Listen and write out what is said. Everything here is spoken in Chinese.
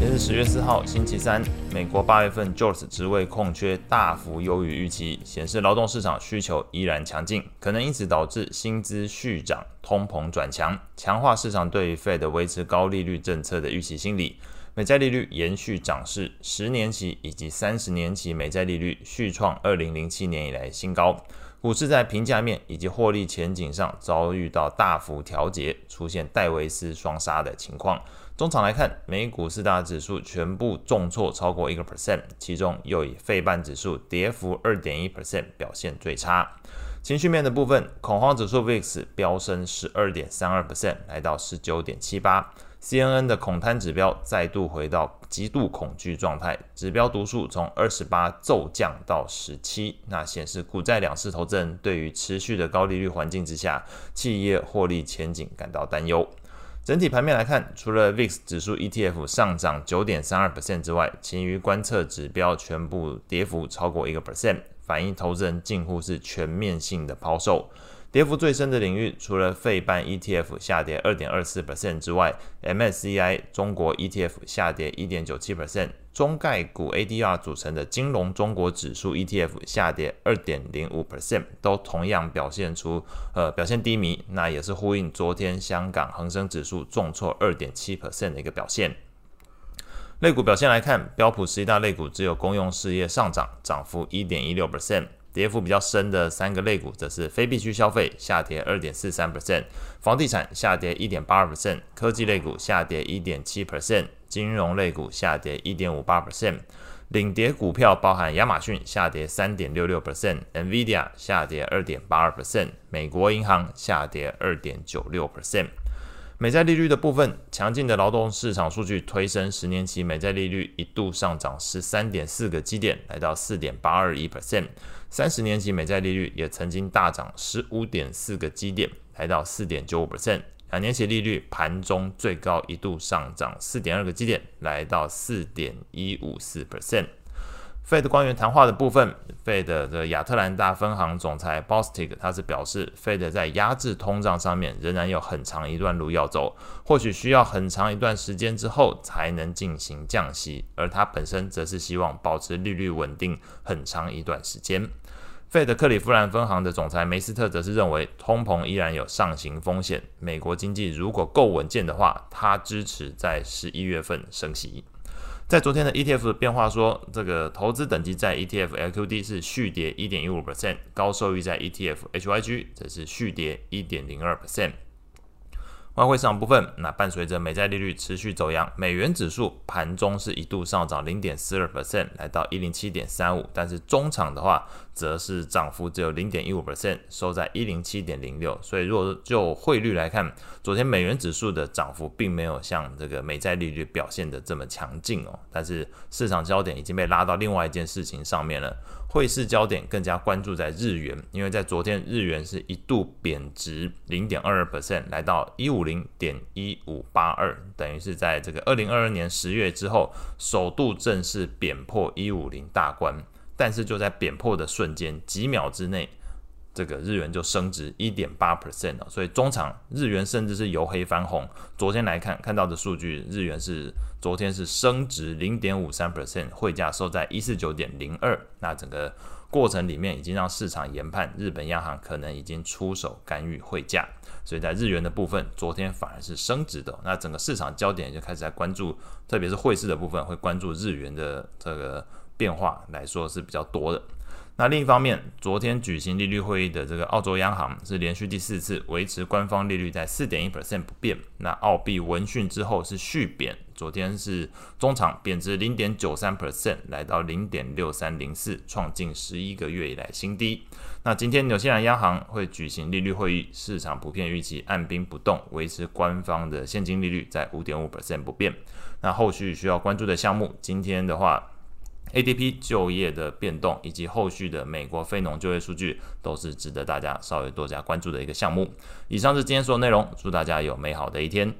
也是十月四号星期三，美国八月份 jobs 职位空缺大幅优于预期，显示劳动市场需求依然强劲，可能因此导致薪资续涨、通膨转强，强化市场对于 Fed 维持高利率政策的预期心理。美债利率延续涨势，十年期以及三十年期美债利率续创二零零七年以来新高。股市在评价面以及获利前景上遭遇到大幅调节，出现戴维斯双杀的情况。中场来看，美股四大指数全部重挫超过一个 percent，其中又以费半指数跌幅二点一 percent 表现最差。情绪面的部分，恐慌指数 VIX 飙升十二点三二 percent，来到十九点七八。CNN 的恐贪指标再度回到极度恐惧状态，指标读数从二十八骤降到十七，那显示股债两市投资人对于持续的高利率环境之下，企业获利前景感到担忧。整体盘面来看，除了 VIX 指数 ETF 上涨九点三二 percent 之外，其余观测指标全部跌幅超过一个 percent，反映投资人近乎是全面性的抛售。跌幅最深的领域，除了费半 ETF 下跌二点二四 percent 之外，MSCI 中国 ETF 下跌一点九七 percent，中概股 ADR 组成的金融中国指数 ETF 下跌二点零五 percent，都同样表现出呃表现低迷，那也是呼应昨天香港恒生指数重挫二点七 percent 的一个表现。类股表现来看，标普十一大类股只有公用事业上涨，涨幅一点一六 percent。跌幅比较深的三个类股，则是非必需消费下跌二点四三 percent，房地产下跌一点八二 percent，科技类股下跌一点七 percent，金融类股下跌一点五八 percent。领跌股票包含亚马逊下跌三点六六 percent，NVIDIA 下跌二点八二 percent，美国银行下跌二点九六 percent。美债利率的部分，强劲的劳动市场数据推升十年期美债利率一度上涨十三点四个基点，来到四点八二一 percent。三十年期美债利率也曾经大涨十五点四个基点，来到四点九五 percent。两年期利率盘中最高一度上涨四点二个基点，来到四点一五四 percent。Fed 官员谈话的部分，Fed 的亚特兰大分行总裁 Bostick，他是表示，Fed 在压制通胀上面仍然有很长一段路要走，或许需要很长一段时间之后才能进行降息，而他本身则是希望保持利率稳定很长一段时间。费德克里夫兰分行的总裁梅斯特则是认为，通膨依然有上行风险，美国经济如果够稳健的话，他支持在十一月份升息。在昨天的 ETF 的变化说，这个投资等级在 ETF LQD 是续跌一点一五 percent，高收益在 ETF HYG 则是续跌一点零二 percent。外汇市场部分，那伴随着美债利率持续走扬，美元指数盘中是一度上涨零点四二 percent，来到一零七点三五，但是中场的话，则是涨幅只有零点一五 percent，收在一零七点零六。所以，如果就汇率来看，昨天美元指数的涨幅并没有像这个美债利率表现的这么强劲哦。但是市场焦点已经被拉到另外一件事情上面了。汇市焦点更加关注在日元，因为在昨天日元是一度贬值零点二二 percent，来到一五零点一五八二，等于是在这个二零二二年十月之后，首度正式贬破一五零大关。但是就在贬破的瞬间，几秒之内，这个日元就升值一点八 percent 了。所以中场日元甚至是由黑翻红。昨天来看看到的数据，日元是。昨天是升值零点五三 percent，汇价收在一四九点零二。那整个过程里面已经让市场研判，日本央行可能已经出手干预汇价，所以在日元的部分，昨天反而是升值的。那整个市场焦点就开始在关注，特别是汇市的部分，会关注日元的这个变化来说是比较多的。那另一方面，昨天举行利率会议的这个澳洲央行是连续第四次维持官方利率在四点一 percent 不变。那澳币闻讯之后是续贬，昨天是中场贬值零点九三 percent，来到零点六三零四，创近十一个月以来新低。那今天纽西兰央行会举行利率会议，市场普遍预期按兵不动，维持官方的现金利率在五点五 percent 不变。那后续需要关注的项目，今天的话。ADP 就业的变动以及后续的美国非农就业数据，都是值得大家稍微多加关注的一个项目。以上是今天所有内容，祝大家有美好的一天。